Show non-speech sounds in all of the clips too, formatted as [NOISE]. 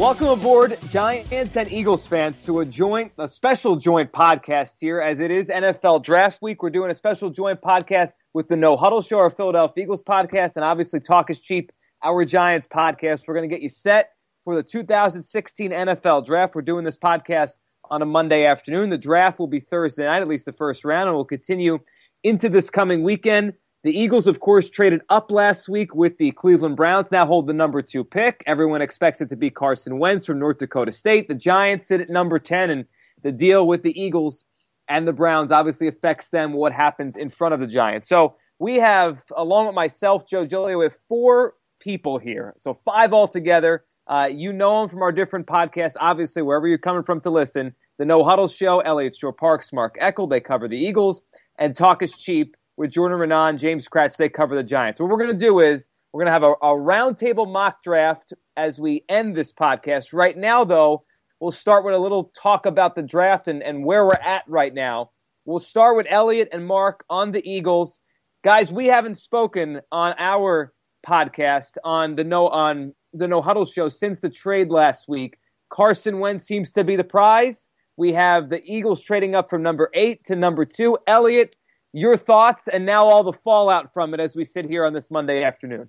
Welcome aboard, Giants and Eagles fans, to a joint, a special joint podcast here, as it is NFL Draft Week. We're doing a special joint podcast with the No Huddle Show, our Philadelphia Eagles podcast, and obviously Talk is Cheap, our Giants podcast. We're going to get you set for the 2016 NFL Draft. We're doing this podcast on a Monday afternoon. The draft will be Thursday night, at least the first round, and will continue into this coming weekend. The Eagles, of course, traded up last week with the Cleveland Browns, now hold the number two pick. Everyone expects it to be Carson Wentz from North Dakota State. The Giants sit at number 10, and the deal with the Eagles and the Browns obviously affects them what happens in front of the Giants. So we have, along with myself, Joe Giglio, we have four people here. So five altogether. Uh, you know them from our different podcasts, obviously, wherever you're coming from to listen. The No Huddle Show, Elliot Shorr-Parks, Mark Eckel, they cover the Eagles. And Talk is Cheap, with Jordan Raanan, James Kratch. They cover the Giants. What we're going to do is we're going to have a, a roundtable mock draft as we end this podcast. Right now, though, we'll start with a little talk about the draft and, and where we're at right now. We'll start with Elliot and Mark on the Eagles. Guys, we haven't spoken on our podcast on the no on the No Huddle show since the trade last week. Carson Wentz seems to be the prize. We have the Eagles trading up from number eight to number two. Elliot, your thoughts and now all the fallout from it as we sit here on this Monday afternoon.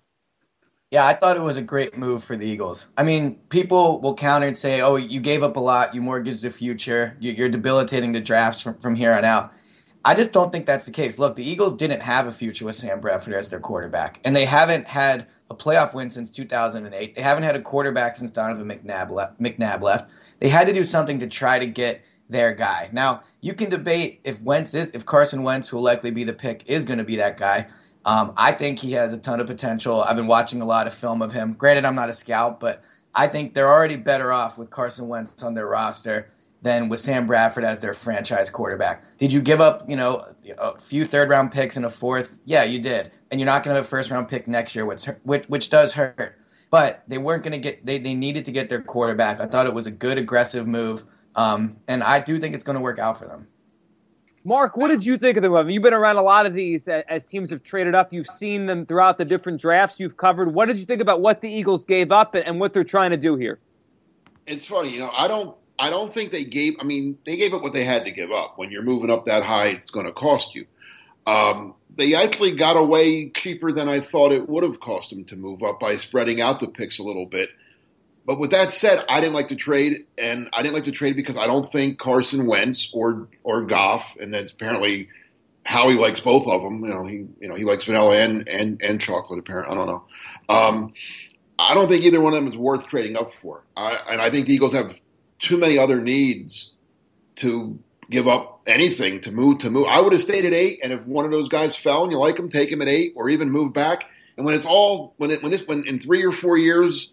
Yeah, I thought it was a great move for the Eagles. I mean, people will counter and say, "Oh, you gave up a lot. You mortgaged the future. You're debilitating the drafts from, from here on out." I just don't think that's the case. Look, the Eagles didn't have a future with Sam Bradford as their quarterback, and they haven't had a playoff win since 2008. They haven't had a quarterback since Donovan McNabb left. McNabb left. They had to do something to try to get their guy. Now, you can debate if Wentz is, if Carson Wentz, who will likely be the pick, is going to be that guy. Um, I think he has a ton of potential. I've been watching a lot of film of him. Granted, I'm not a scout, but I think they're already better off with Carson Wentz on their roster than with Sam Bradford as their franchise quarterback. Did you give up, you know, a few third round picks and a fourth? Yeah, you did. And you're not going to have a first round pick next year, which which, which does hurt. But they weren't going to get. They they needed to get their quarterback. I thought it was a good aggressive move. Um, and I do think it's going to work out for them. Mark, what did you think of the move? You've been around a lot of these as teams have traded up. You've seen them throughout the different drafts you've covered. What did you think about what the Eagles gave up and what they're trying to do here? It's funny, you know. I don't, I don't think they gave. I mean, they gave up what they had to give up. When you're moving up that high, it's going to cost you. Um, they actually got away cheaper than I thought it would have cost them to move up by spreading out the picks a little bit. But with that said, I didn't like to trade, and I didn't like to trade because I don't think Carson Wentz or or Goff, and then apparently Howie likes both of them. You know, he you know he likes vanilla and and and chocolate. Apparently, I don't know. Um, I don't think either one of them is worth trading up for. I, and I think the Eagles have too many other needs to give up anything to move to move. I would have stayed at eight, and if one of those guys fell and you like him, take him at eight, or even move back. And when it's all when it when this when in three or four years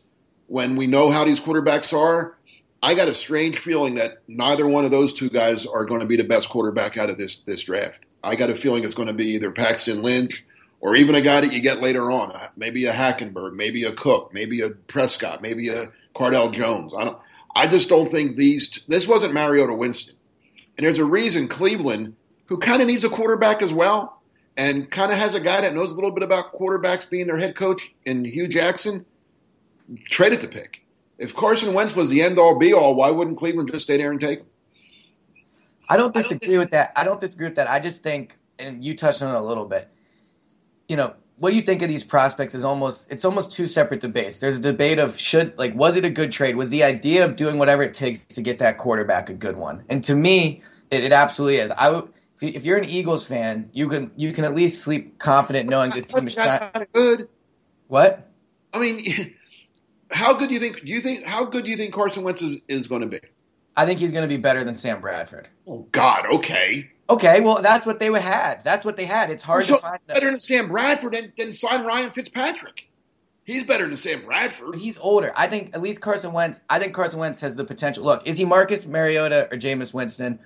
when we know how these quarterbacks are, I got a strange feeling that neither one of those two guys are going to be the best quarterback out of this this draft. I got a feeling it's going to be either Paxton Lynch or even a guy that you get later on, uh, maybe a Hackenberg, maybe a Cook, maybe a Prescott, maybe a Cardale Jones. I don't. I just don't think these. This wasn't Mariota Winston, and there's a reason Cleveland, who kind of needs a quarterback as well, and kind of has a guy that knows a little bit about quarterbacks being their head coach in Hue Jackson traded to pick. If Carson Wentz was the end all be all, why wouldn't Cleveland just stay there and take him? I don't disagree with that. I don't disagree with that. I just think, and you touched on it a little bit. You know, what do you think of these prospects is almost it's almost two separate debates. There's a debate of should like was it a good trade? Was the idea of doing whatever it takes to get that quarterback a good one? And to me, it, it absolutely is. I would if you're an Eagles fan, you can you can at least sleep confident knowing this team is trying. Good. What? I mean, [LAUGHS] how good do you think? Do you think how good do you think Carson Wentz is, is going to be? I think he's going to be better than Sam Bradford. Oh God, okay. Okay, well that's what they had. That's what they had. It's hard so to find. Better than Sam Bradford and then sign Ryan Fitzpatrick. He's better than Sam Bradford. He's older. I think at least Carson Wentz. I think Carson Wentz has the potential. Look, is he Marcus Mariota or Jameis Winston?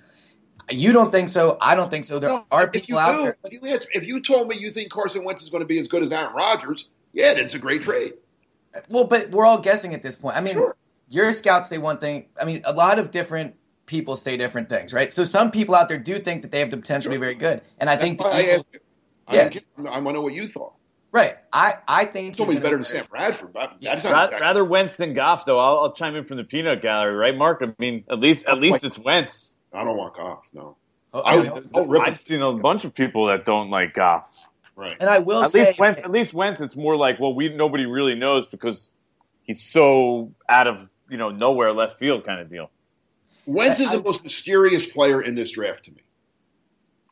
You don't think so. I don't think so. There No, are people out do, there. If you, had- if you told me you think Carson Wentz is going to be as good as Aaron Rodgers, yeah, that's a great trade. Well, but we're all guessing at this point. I mean, Sure. your scouts say one thing. I mean, a lot of different people say different things, right? So some people out there do think that they have the potential to be very good, and I think the That's why I Eagles. I, Yeah. don't. I want to know what you thought. right? I I think You told me better be than very- Sam Bradford. But that's Ra- not exactly- rather Wentz than Goff, though. I'll, I'll chime in from the peanut gallery, right, Mark? I mean, at least at least it's Wentz. I don't want Goff. No, Oh, I would- I know. I'll rip I've it. seen a bunch of people that don't like Goff. Right. and I will At say, least Wentz, at least Wentz, it's more like well, we nobody really knows because he's so out of you know nowhere, left field kind of deal. Wentz is I- the most mysterious player in this draft to me.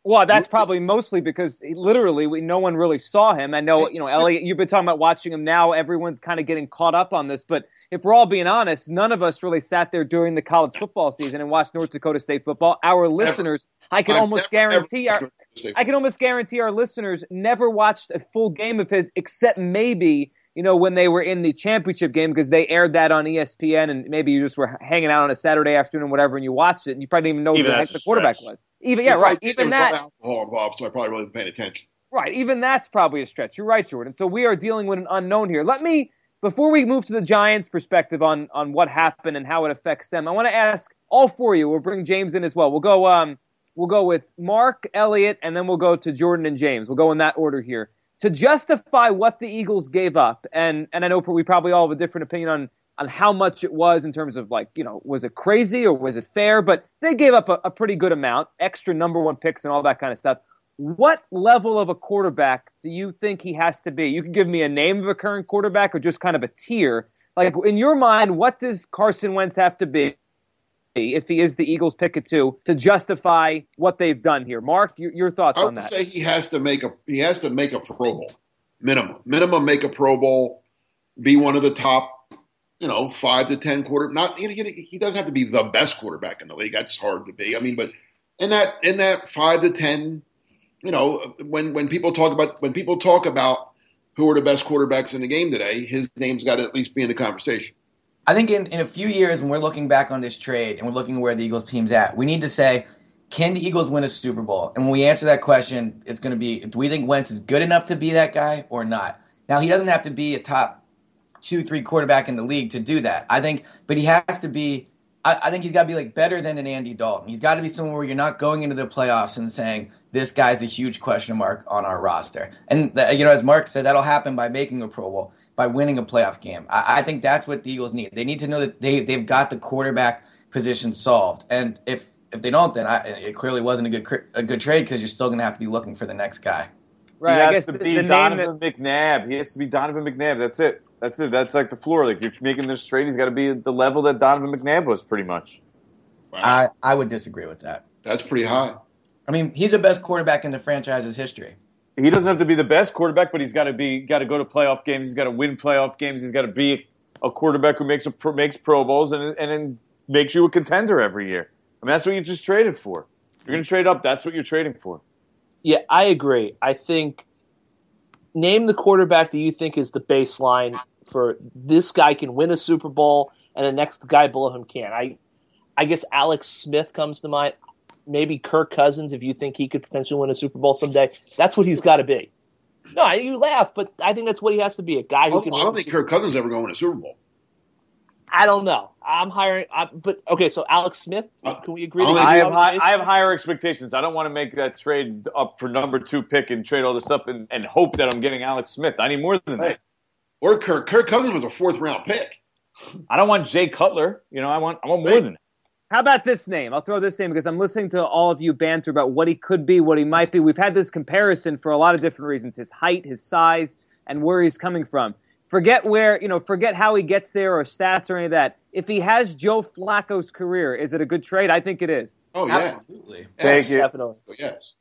Well, that's probably mostly because he, literally we, no one really saw him. I know, you know, Elliot, you've been talking about watching him now. Everyone's kind of getting caught up on this, but if we're all being honest, none of us really sat there during the college football season and watched North Dakota State football. Our listeners, I can I've almost never, guarantee ever- our, I can almost guarantee our listeners never watched a full game of his, except maybe you know when they were in the championship game because they aired that on ESPN, and maybe you just were hanging out on a Saturday afternoon or whatever, and you watched it, and you probably didn't even know who the heck the quarterback stretch. was. Even yeah, right. Even that. alcohol involved, so I probably wasn't paying attention. Right. Even that's probably a stretch. You're right, Jordan. So we are dealing with an unknown here. Let me, before we move to the Giants' perspective on on what happened and how it affects them, I want to ask all four of you. We'll bring James in as well. We'll go. Um, we'll go with Mark, Elliott, and then we'll go to Jordan and James. We'll go in that order here to justify what the Eagles gave up. And and I know we probably all have a different opinion on on how much it was in terms of like you know was it crazy or was it fair? But they gave up a, a pretty good amount, extra number one picks and all that kind of stuff. What level of a quarterback do you think he has to be? You can give me a name of a current quarterback or just kind of a tier. Like in your mind, what does Carson Wentz have to be if he is the Eagles pick at two to justify what they've done here? Mark, your, your thoughts I on would that? say he has to make a he has to make a Pro Bowl minimum. Minimum make a Pro Bowl, be one of the top, you know, five to ten quarter. Not he doesn't have to be the best quarterback in the league. That's hard to be. I mean, but in that in that five to ten, you know, when when people talk about when people talk about who are the best quarterbacks in the game today, his name's got to at least be in the conversation. I think in, in a few years when we're looking back on this trade and we're looking where the Eagles team's at, we need to say, can the Eagles win a Super Bowl? And when we answer that question, it's going to be, do we think Wentz is good enough to be that guy or not? Now he doesn't have to be a top two, three quarterback in the league to do that. I think, but he has to be. I, I think he's got to be like better than an Andy Dalton. He's got to be someone where you're not going into the playoffs and saying this guy's a huge question mark on our roster. And the, you know, as Mark said, that'll happen by making a Pro Bowl, by winning a playoff game. I, I think that's what the Eagles need. They need to know that they they've got the quarterback position solved. And if if they don't, then I, it clearly wasn't a good a good trade because you're still going to have to be looking for the next guy. Right. he I has guess to be the name Donovan that, McNabb. He has to be Donovan McNabb. That's it. That's it. That's like the floor. Like you're making this trade, he's got to be at the level that Donovan McNabb was, pretty much. Wow. I I would disagree with that. That's pretty high. I mean, he's the best quarterback in the franchise's history. He doesn't have to be the best quarterback, but he's got to be got to go to playoff games. He's got to win playoff games. He's got to be a quarterback who makes a pro, makes Pro Bowls and and then makes you a contender every year. I mean, that's what you just traded for. You're going to trade up. That's what you're trading for. Yeah, I agree. I think name the quarterback that you think is the baseline for this guy can win a Super Bowl and the next guy below him can. I I guess Alex Smith comes to mind. Maybe Kirk Cousins if you think he could potentially win a Super Bowl someday. That's what he's got to be. No, you laugh, but I think that's what he has to be a guy who Also, can. I don't think Kirk Cousins ever going to win a Super Bowl. I don't know. I'm hiring, I, but okay. So Alex Smith, Uh, can we agree? I don't that think- I have high. I have higher expectations. I don't want to make that trade up for number two pick and trade all this stuff and, and hope that I'm getting Alex Smith. I need more than Hey, that. or Kirk Kirk Cousins was a fourth round pick. I don't want Jay Cutler. You know, I want I want more Hey. than that. How about this name? I'll throw this name because I'm listening to all of you banter about what he could be, what he might be. We've had this comparison for a lot of different reasons: his height, his size, and where he's coming from. Forget where you know, forget how he gets there or stats or any of that. If he has Joe Flacco's career, is it a good trade? I think it is. Oh yeah, Absolutely. Thank you. Definitely. Oh, yes.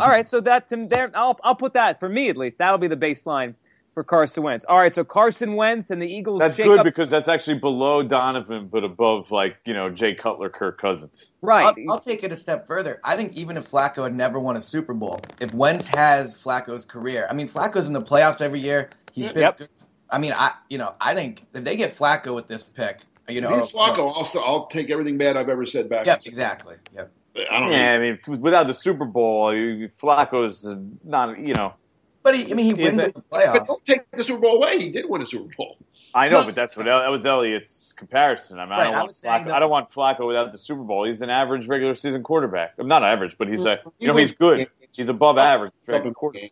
All right, so that to there, I'll I'll put that for me at least. That'll be the baseline for Carson Wentz. All right, so Carson Wentz and the Eagles. That's shake good up, because that's actually below Donovan, but above like you know Jay Cutler, Kirk Cousins. right. I'll, I'll take it a step further. I think even if Flacco had never won a Super Bowl, if Wentz has Flacco's career, I mean, Flacco's in the playoffs every year. He's been Yep. good. I mean, I you know, I think if they get Flacco with this pick, you know, If he's Flacco, also I'll take everything bad I've ever said back. Yep, exactly. Yep. I don't Yeah, know. I mean, without the Super Bowl, you- Flacco's not. You know, But he, I mean, he Is wins it- in the But playoffs. don't take the Super Bowl away. He did win a Super Bowl. I know, No. but that's what that was Elliott's comparison. I mean, Right, I don't I want was Flacco. that- I don't want Flacco without the Super Bowl. He's an average regular season quarterback. I'm not average, but he's a you know he's good. He's above average. Up in game.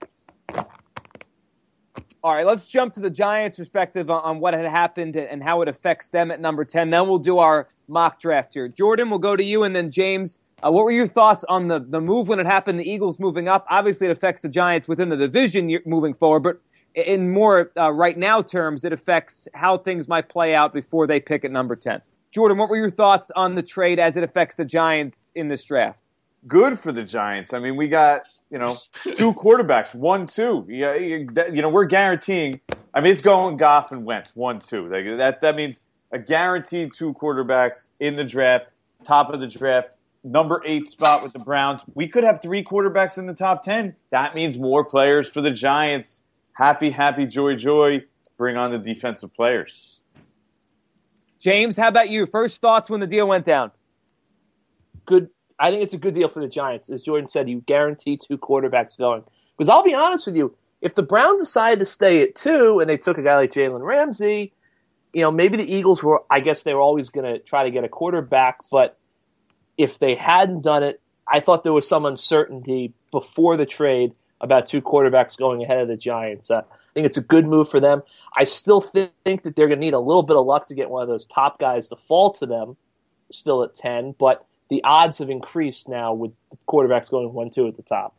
All right, let's jump to the Giants' perspective on, on what had happened and how it affects them at number 10. Then we'll do our mock draft here. Jordan, we'll go to you, and then James. Uh, what were your thoughts on the, the move when it happened, the Eagles moving up? Obviously, it affects the Giants within the division moving forward, but in more uh, right now terms, it affects how things might play out before they pick at number 10. Jordan, what were your thoughts on the trade as it affects the Giants in this draft? good for the Giants. I mean, we got you know two [LAUGHS] quarterbacks, one two. Yeah, you, you know we're guaranteeing. I mean, it's going Goff and Wentz, one two. Like, that that means a guaranteed two quarterbacks in the draft, top of the draft, number eight spot with the Browns. We could have three quarterbacks in the top ten. That means more players for the Giants. Happy, happy, joy, joy. Bring on the defensive players. James, how about you? First thoughts when the deal went down? good. I think it's a good deal for the Giants. As Jordan said, you guarantee two quarterbacks going. Because I'll be honest with you, if the Browns decided to stay at two and they took a guy like Jalen Ramsey, you know, maybe the Eagles were. I guess they were always going to try to get a quarterback, but if they hadn't done it, I thought there was some uncertainty before the trade about two quarterbacks going ahead of the Giants. Uh, I think it's a good move for them. I still think that they're going to need a little bit of luck to get one of those top guys to fall to them, still at ten, but the odds have increased now with the quarterbacks going one two at the top.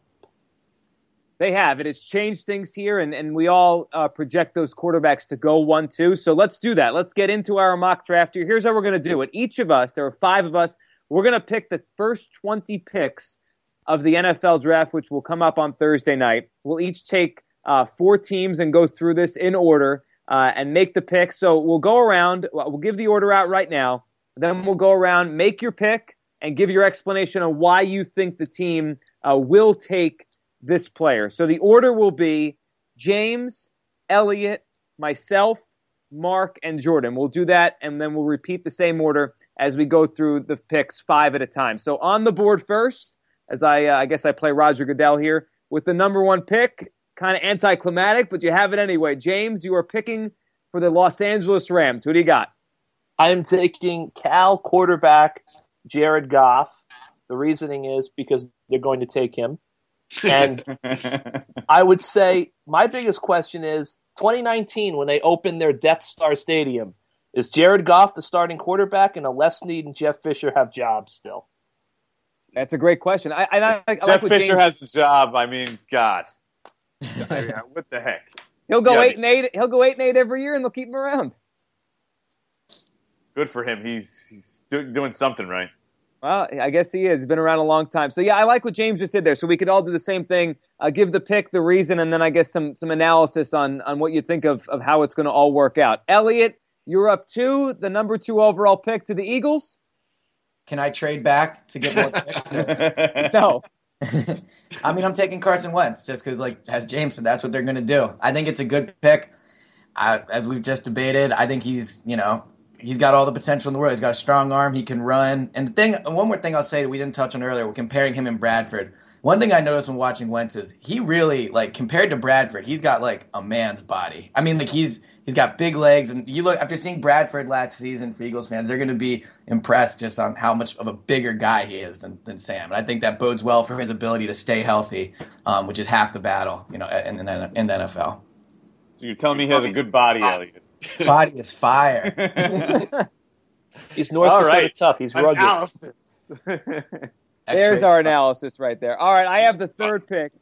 They have. It has changed things here, and, and we all uh, project those quarterbacks to go 1 2. So let's do that. Let's get into our mock draft here. Here's how we're going to do it. Each of us, there are five of us, we're going to pick the first 20 picks of the NFL draft, which will come up on Thursday night. We'll each take uh, four teams and go through this in order uh, and make the pick. So we'll go around, we'll give the order out right now. Then we'll go around, make your pick, and give your explanation on why you think the team uh, will take this player. So the order will be James, Elliot, myself, Mark, and Jordan. We'll do that, and then we'll repeat the same order as we go through the picks five at a time. So on the board first, as I, uh, I guess I play Roger Goodell here with the number one pick, kind of anticlimactic, but you have it anyway. James, you are picking for the Los Angeles Rams. Who do you got? I am taking Cal quarterback Jared Goff. The reasoning is because they're going to take him. And [LAUGHS] I would say my biggest question is 2019 when they opened their Death Star Stadium. Is Jared Goff the starting quarterback and a Les Snead and Jeff Fisher have jobs still? That's a great question. I, I, I, I Jeff what Fisher James- has a job. I mean, God, [LAUGHS] I mean, what the heck? He'll go Yeah, eight and eight. He'll go eight and eight every year, and they'll keep him around. Good for him. He's he's do, doing something right. Well, I guess he is. He's been around a long time. So yeah, I like what James just did there. So we could all do the same thing. Uh, give the pick, the reason, and then I guess some some analysis on on what you think of of how it's going to all work out. Elliot, you're up two, the number two overall pick to the Eagles. Can I trade back to get more picks? [LAUGHS] [LAUGHS] No, I mean, I'm taking Carson Wentz just because, like, as James said, that's what they're going to do. I think it's a good pick. I, as we've just debated, I think he's, you know, he's got all the potential in the world. He's got a strong arm. He can run. And the thing, one more thing I'll say that we didn't touch on earlier, we're comparing him and Bradford. One thing I noticed when watching Wentz is he really, like, compared to Bradford, he's got like a man's body. I mean, like he's he's got big legs, and you look after seeing Bradford last season for Eagles fans, they're going to be impressed just on how much of a bigger guy he is than, than Sam. And I think that bodes well for his ability to stay healthy, um, which is half the battle, you know, in, in, in the NFL. So you're telling me he has a good body, Elliot? Body is fire. [LAUGHS] He's North All Dakota right. tough. He's rugged. Analysis. [LAUGHS] There's our analysis right there. All right, I have the third pick.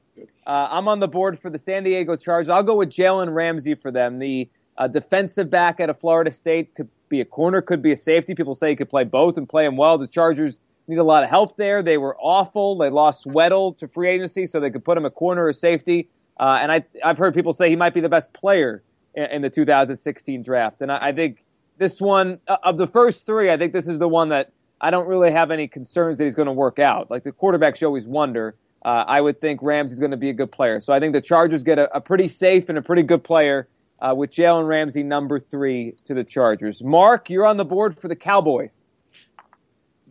Uh, I'm on the board for the San Diego Chargers. I'll go with Jalen Ramsey for them. The uh, defensive back out of Florida State could be a corner, could be a safety. People say he could play both and play him well. The Chargers need a lot of help there. They were awful. They lost Weddle to free agency, so they could put him a corner or safety. Uh, and I, I've heard people say he might be the best player in, the 2016 draft. And I, I think this one, uh, of the first three, I think this is the one that I don't really have any concerns that he's going to work out. Like the quarterbacks you always wonder. Uh, I would think Ramsey's going to be a good player. So I think the Chargers get a, a pretty safe and a pretty good player uh, with Jalen Ramsey number three to the Chargers. Mark, you're on the board for the Cowboys.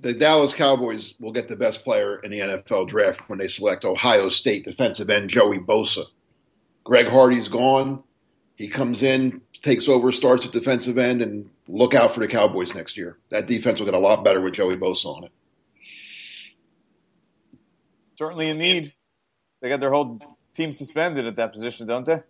The Dallas Cowboys will get the best player in the NFL draft when they select Ohio State defensive end Joey Bosa. Greg Hardy's gone. He comes in, takes over, starts at defensive end, and look out for the Cowboys next year. That defense will get a lot better with Joey Bosa on it. Certainly a need. They got their whole team suspended at that position, don't they?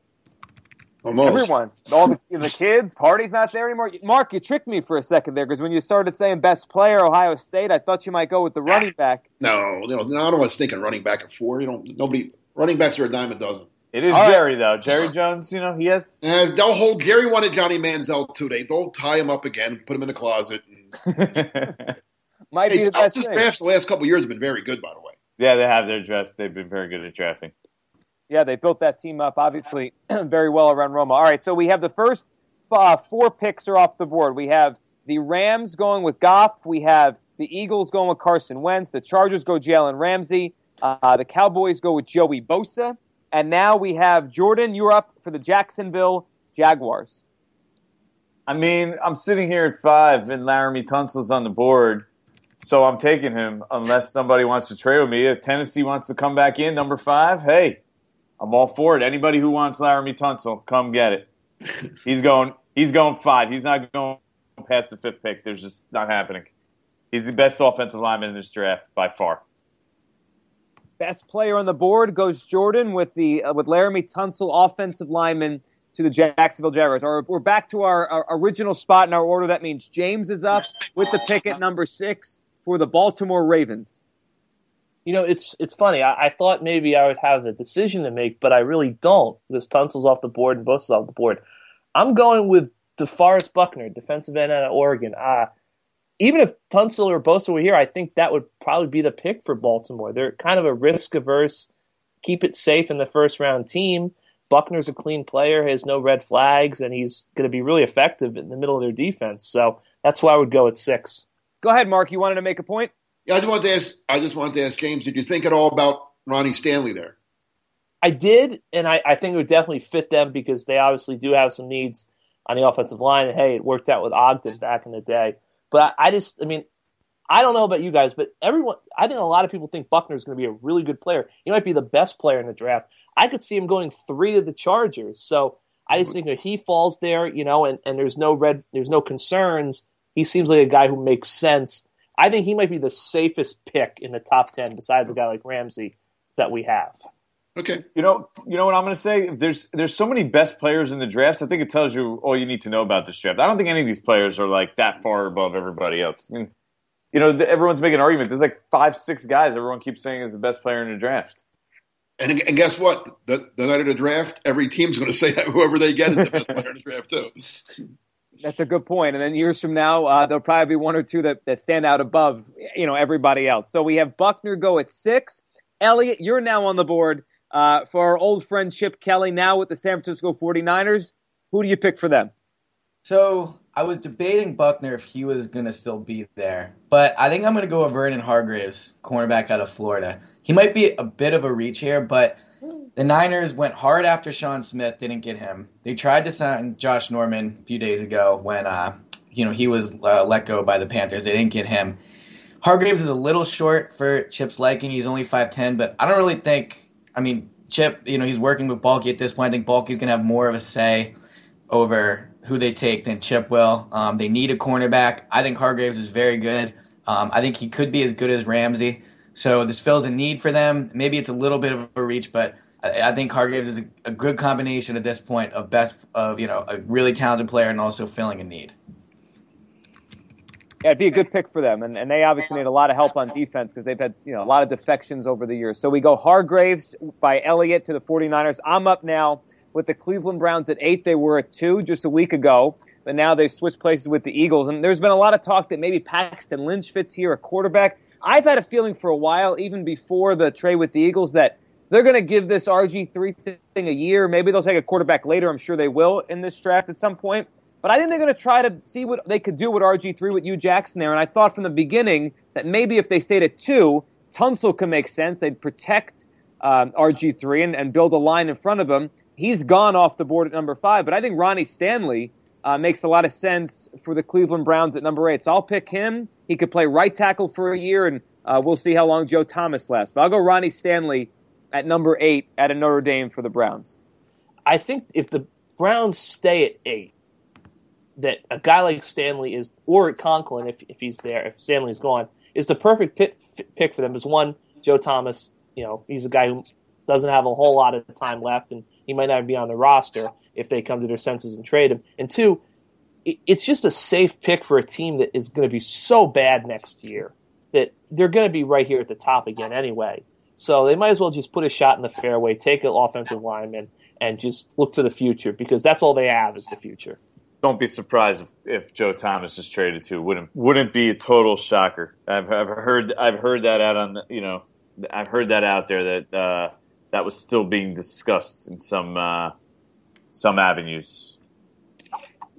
Almost. Everyone, all the, the kids, party's not there anymore. Mark, you tricked me for a second there because when you started saying best player Ohio State, I thought you might go with the running back. No, you know, I don't want to think of running back at four. You don't. Nobody. Running backs are a dime a dozen. It is All right. Jerry though. Jerry Jones, you know, he has. And they'll hold. Gary wanted Johnny Manziel too. They they'll tie him up again, put him in the closet. And, [LAUGHS] Might be the best Dallas' thing. drafts the last couple of years have been very good, by the way. yeah, they have their drafts. They've been very good at drafting. Yeah, they built that team up obviously [CLEARS THROAT] very well around Romo. All right, so we have the first uh, four picks are off the board. We have the Rams going with Goff. We have the Eagles going with Carson Wentz. The Chargers go Jalen Ramsey. Uh, the Cowboys go with Joey Bosa. And now we have Jordan. You're up for the Jacksonville Jaguars. I mean, I'm sitting here at five, and Laremy Tunsil's on the board, so I'm taking him unless somebody wants to trade with me. If Tennessee wants to come back in, number five, hey, I'm all for it. Anybody who wants Laremy Tunsil, come get it. [LAUGHS] He's going. He's going five. He's not going past the fifth pick. There's just not happening. He's the best offensive lineman in this draft by far. Best player on the board goes Jordan with the uh, with Laremy Tunsil, offensive lineman to the Jacksonville Jaguars. Our, we're back to our, our original spot in our order. That means James is up with the pick at number six for the Baltimore Ravens. You know, it's it's funny. I, I thought maybe I would have a decision to make, but I really don't because Tunsil's off the board and Bosa's off the board. I'm going with DeForest Buckner, defensive end out of Oregon. Uh, even if Tunsil or Bosa were here, I think that would probably be the pick for Baltimore. They're kind of a risk averse, keep it safe in the first round team. Buckner's a clean player, has no red flags, and he's going to be really effective in the middle of their defense. So that's why I would go at six. Go ahead, Mark. You wanted to make a point? Yeah, I just wanted to ask. I just wanted to ask James. Did you think at all about Ronnie Stanley there? I did, and I, I think it would definitely fit them because they obviously do have some needs on the offensive line. And hey, it worked out with Ogden back in the day. But I, I just, I mean, I don't know about you guys, but everyone, I think a lot of people think Buckner is going to be a really good player. He might be the best player in the draft. I could see him going three to the Chargers. So I just think if he falls there, you know, and, and there's no red, there's no concerns. He seems like a guy who makes sense. I think he might be the safest pick in the top ten, besides a guy like Ramsey that we have. Okay. You know, you know what I'm going to say. There's there's so many best players in the drafts. I think it tells you all you need to know about this draft. I don't think any of these players are like that far above everybody else. I mean, you know, the, everyone's making an argument. There's like five, six guys everyone keeps saying is the best player in the draft. And, and guess what? The, the night of the draft, every team's going to say that whoever they get is the best player in the draft too. That's a good point. And then years from now, uh, there'll probably be one or two that, that stand out above, you know, everybody else. So we have Buckner go at six. Elliot, you're now on the board uh, for our old friend Chip Kelly, now with the San Francisco 49ers. Who do you pick for them? So I was debating Buckner if he was going to still be there, but I think I'm going to go with Vernon Hargreaves, cornerback out of Florida. He might be a bit of a reach here, but the Niners went hard after Sean Smith, didn't get him. They tried to sign Josh Norman a few days ago when uh, you know he was uh, let go by the Panthers. They didn't get him. Hargreaves is a little short for Chip's liking. He's only 5'10, but I don't really think. I mean, Chip, you know, he's working with Baalke at this point. I think Baalke's going to have more of a say over who they take than Chip will. Um, they need a cornerback. I think Hargreaves is very good. Um, I think he could be as good as Ramsey. So this fills a need for them. Maybe it's a little bit of a reach, but I, I think Hargreaves is a, a good combination at this point of best of you know a really talented player and also filling a need. Yeah, it'd be a good pick for them, and, and they obviously need a lot of help on defense because they've had you know a lot of defections over the years. So we go Hargreaves by Elliott to the 49ers. I'm up now with the Cleveland Browns at eight. They were at two just a week ago, but now they've switched places with the Eagles. And there's been a lot of talk that maybe Paxton Lynch fits here, a quarterback. I've had a feeling for a while, even before the trade with the Eagles, that they're going to give this RG3 thing a year. Maybe they'll take a quarterback later. I'm sure they will in this draft at some point. But I think they're going to try to see what they could do with RG3 with Hue Jackson there. And I thought from the beginning that maybe if they stayed at two, Tunsil could make sense. They'd protect um, RG3 and, and, build a line in front of him. He's gone off the board at number five. But I think Ronnie Stanley uh, makes a lot of sense for the Cleveland Browns at number eight. So I'll pick him. He could play right tackle for a year, and uh, we'll see how long Joe Thomas lasts. But I'll go Ronnie Stanley at number eight at a Notre Dame for the Browns. I think if the Browns stay at eight, that a guy like Stanley is, or Conklin, if, if he's there, if Stanley's gone, is the perfect pit, pick for them. Is one, Joe Thomas, you know, he's a guy who doesn't have a whole lot of time left, and he might not be on the roster if they come to their senses and trade him. And two, it, it's just a safe pick for a team that is going to be so bad next year that they're going to be right here at the top again anyway. So they might as well just put a shot in the fairway, take an offensive lineman, and just look to the future because that's all they have is the future don't be surprised if, if, Joe Thomas is traded too. Wouldn't wouldn't be a total shocker. I've, I've heard I've heard that out on the, you know I've heard that out there that uh, that was still being discussed in some uh, some avenues.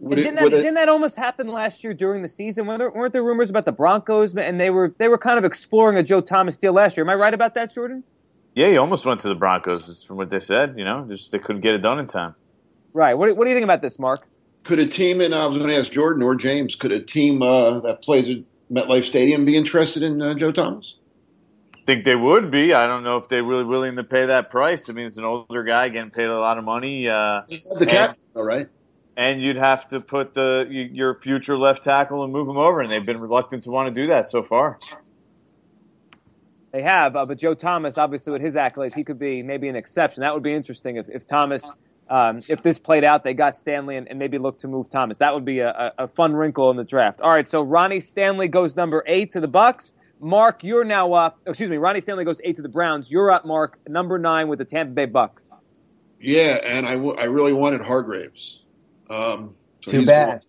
It, didn't, that, it, didn't that almost happen last year during the season? Weren't there, weren't there rumors about the Broncos and they were they were kind of exploring a Joe Thomas deal last year? Am I right about that, Jordan? Yeah, he almost went to the Broncos, from what they said. You know, just they couldn't get it done in time. Right. What, what do you think about this, Mark? Could a team, and I was going to ask Jordan or James, could a team uh, that plays at MetLife Stadium be interested in uh, Joe Thomas? I think they would be. I don't know if they're really willing to pay that price. I mean, it's an older guy getting paid a lot of money. Uh, the cap, all right. And you'd have to put the your future left tackle and move him over, and they've been reluctant to want to do that so far. They have, uh, but Joe Thomas, obviously, with his accolades, he could be maybe an exception. That would be interesting if, if Thomas um, if this played out, they got Stanley and, and, maybe look to move Thomas. That would be a, a, fun wrinkle in the draft. All right, so Ronnie Stanley goes number eight to the Bucks. Mark, you're now up. Excuse me, Ronnie Stanley goes eight to the Browns. You're up, Mark, number nine with the Tampa Bay Bucks. Yeah, and I, w- I really wanted Hargreaves. Um, so Too bad.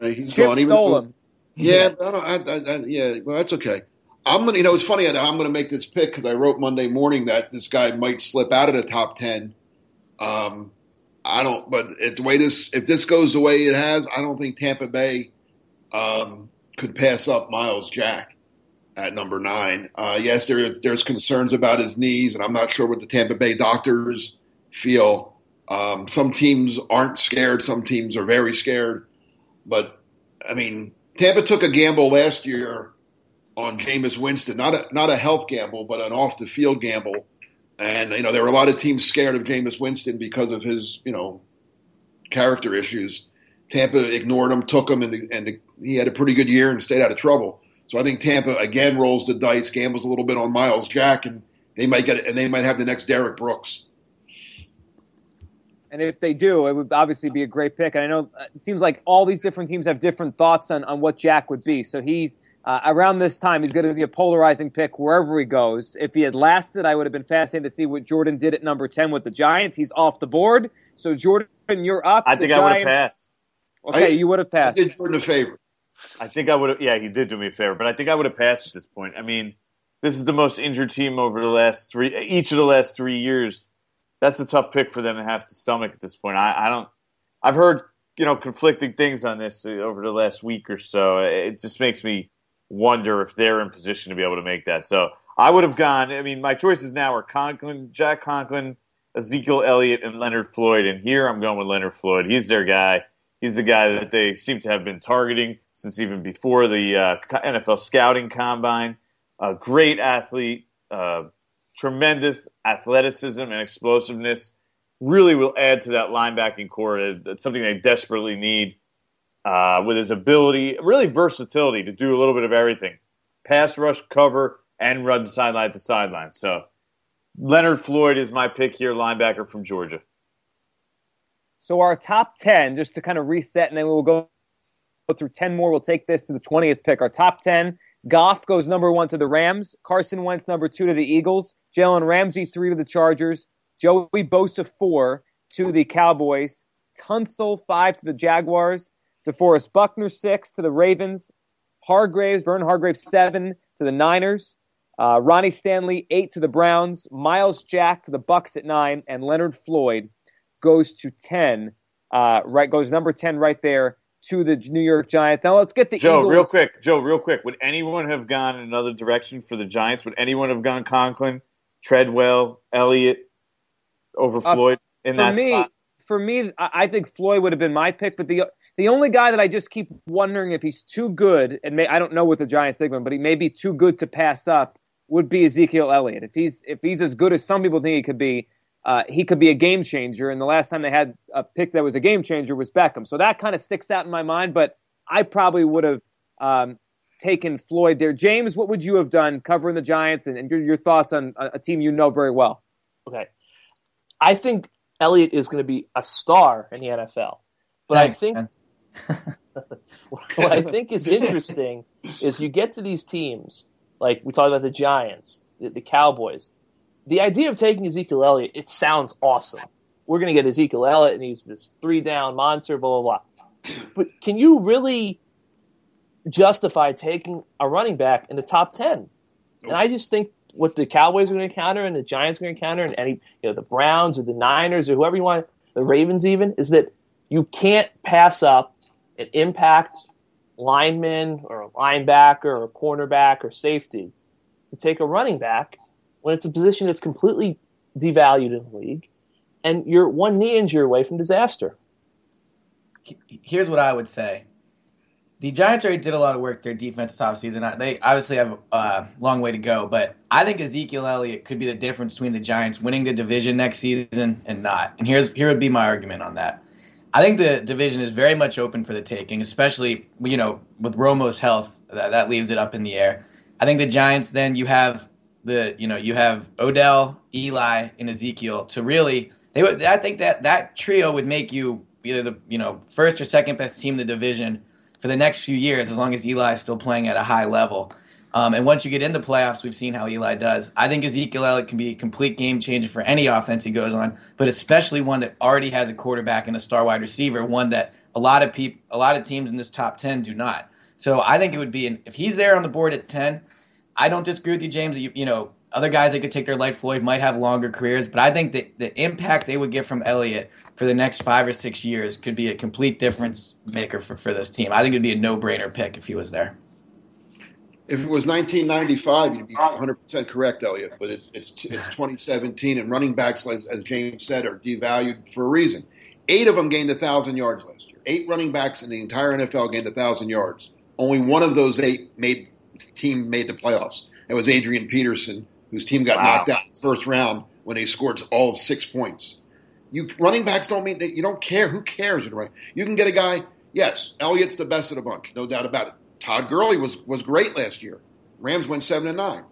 he's Chip gone. Stole him. Yeah, I I, I, yeah. Well, that's okay. I'm gonna. You know, it's funny. I'm gonna make this pick because I wrote Monday morning that this guy might slip out of the top ten um, I don't, but the way this, if this goes the way it has, I don't think Tampa Bay um, could pass up Myles Jack at number nine. Uh, yes, there is, there's concerns about his knees, and I'm not sure what the Tampa Bay doctors feel. Um, some teams aren't scared, some teams are very scared. But I mean, Tampa took a gamble last year on Jameis Winston, not a not a health gamble, but an off the field gamble and you know there were a lot of teams scared of Jameis Winston because of his you know character issues. Tampa ignored him, took him, and, and he had a pretty good year and stayed out of trouble. So I think Tampa again rolls the dice, gambles a little bit on Myles Jack, and they might get and they might have the next Derrick Brooks. And if they do, it would obviously be a great pick. And I know uh, it seems like all these different teams have different thoughts on, on what Jack would be. So he's uh, around this time, he's going to be a polarizing pick wherever he goes. If he had lasted, I would have been fascinated to see what Jordan did at number 10 with the Giants. He's off the board. So, Jordan, you're up. I think I would have passed. Okay, I, you would have passed. I did Jordan a favor. I think I would have, yeah, he did do me a favor, but I think I would have passed at this point. I mean, this is the most injured team over the last three, each of the last three years. That's a tough pick for them to have to stomach at this point. I, I don't, I've heard, you know, conflicting things on this over the last week or so. It just makes me wonder if they're in position to be able to make that. So I would have gone. I mean, my choices now are Conklin, Jack Conklin, Ezekiel Elliott, and Leonard Floyd. And here I'm going with Leonard Floyd. He's their guy. He's the guy that they seem to have been targeting since even before the uh, NFL scouting combine. A great athlete, uh, tremendous athleticism and explosiveness. Really will add to that linebacking core. It's something they desperately need uh, with his ability, really versatility to do a little bit of everything pass rush, cover, and run sideline to sideline. So Leonard Floyd is my pick here, linebacker from Georgia. So our top 10, just to kind of reset, and then we'll go through 10 more. We'll take this to the 20th pick. Our top 10 Goff goes number one to the Rams. Carson Wentz number two to the Eagles. Jalen Ramsey three to the Chargers. Joey Bosa four to the Cowboys. Tunsil five to the Jaguars. DeForest Buckner six to the Ravens. Hargreaves, Vernon Hargreaves seven to the Niners. Uh, Ronnie Stanley eight to the Browns. Myles Jack to the Bucks at nine, and Leonard Floyd goes to ten. Uh, right goes number ten right there to the New York Giants. Now let's get the Joe, Eagles. real quick. Joe, real quick. Would anyone have gone in another direction for the Giants? Would anyone have gone Conklin, Treadwell, Elliott over Uh, Floyd in for that me, spot? for me, I think Floyd would have been my pick, but the the only guy that I just keep wondering if he's too good, and may, I don't know what the Giants think of him, but he may be too good to pass up, would be Ezekiel Elliott. If he's if he's as good as some people think he could be, uh, he could be a game changer. And the last time they had a pick that was a game changer was Beckham, so that kind of sticks out in my mind. But I probably would have um, taken Floyd there. James, what would you have done covering the Giants, and, and your, your thoughts on a, a team you know very well? Okay. I think Elliott is going to be a star in the NFL. But Thanks, I think man. [LAUGHS] what I think is interesting is you get to these teams, like we talked about the Giants, the, the Cowboys. The idea of taking Ezekiel Elliott, it sounds awesome. We're going to get Ezekiel Elliott, and he's this three down monster, blah, blah, blah. But can you really justify taking a running back in the top 10? And I just think what the Cowboys are going to encounter and the Giants are going to encounter, and any, you know, the Browns or the Niners or whoever you want, the Ravens even, is that you can't pass up an impact lineman or a linebacker or a cornerback or safety to take a running back when it's a position that's completely devalued in the league and you're one knee injury away from disaster. Here's what I would say. The Giants already did a lot of work their defense top season. They obviously have a long way to go, but I think Ezekiel Elliott could be the difference between the Giants winning the division next season and not. And here's here would be my argument on that. I think the division is very much open for the taking, especially you know with Romo's health. That, that leaves it up in the air. I think the Giants. Then you have the you know you have Odell, Eli, and Ezekiel to really. They would. I think that that trio would make you either the you know first or second best team in the division for the next few years, as long as Eli is still playing at a high level. Um, and once you get into playoffs, we've seen how Eli does. I think Ezekiel Elliott can be a complete game changer for any offense he goes on, but especially one that already has a quarterback and a star wide receiver, one that a lot of people, a lot of teams in this top ten do not. So I think it would be an, if he's there on the board at ten. I don't disagree with you, James. You, you know, other guys that could take their like Floyd might have longer careers, but I think that the impact they would get from Elliott for the next five or six years could be a complete difference maker for, for this team. I think it'd be a no brainer pick if he was there. If it was 1995, you'd be 100% correct, Elliot. But it's it's, it's 2017, and running backs, as, as James said, are devalued for a reason. Eight of them gained 1,000 yards last year. Eight running backs in the entire NFL gained 1,000 yards. Only one of those eight made team made the playoffs. That was Adrian Peterson, whose team got Wow. knocked out in the first round when they scored all of six points. You running backs don't mean that you don't care. Who cares? You can get a guy. Yes, Elliott's the best of the bunch, no doubt about it. Todd Gurley was was great last year. Rams went seven and nine.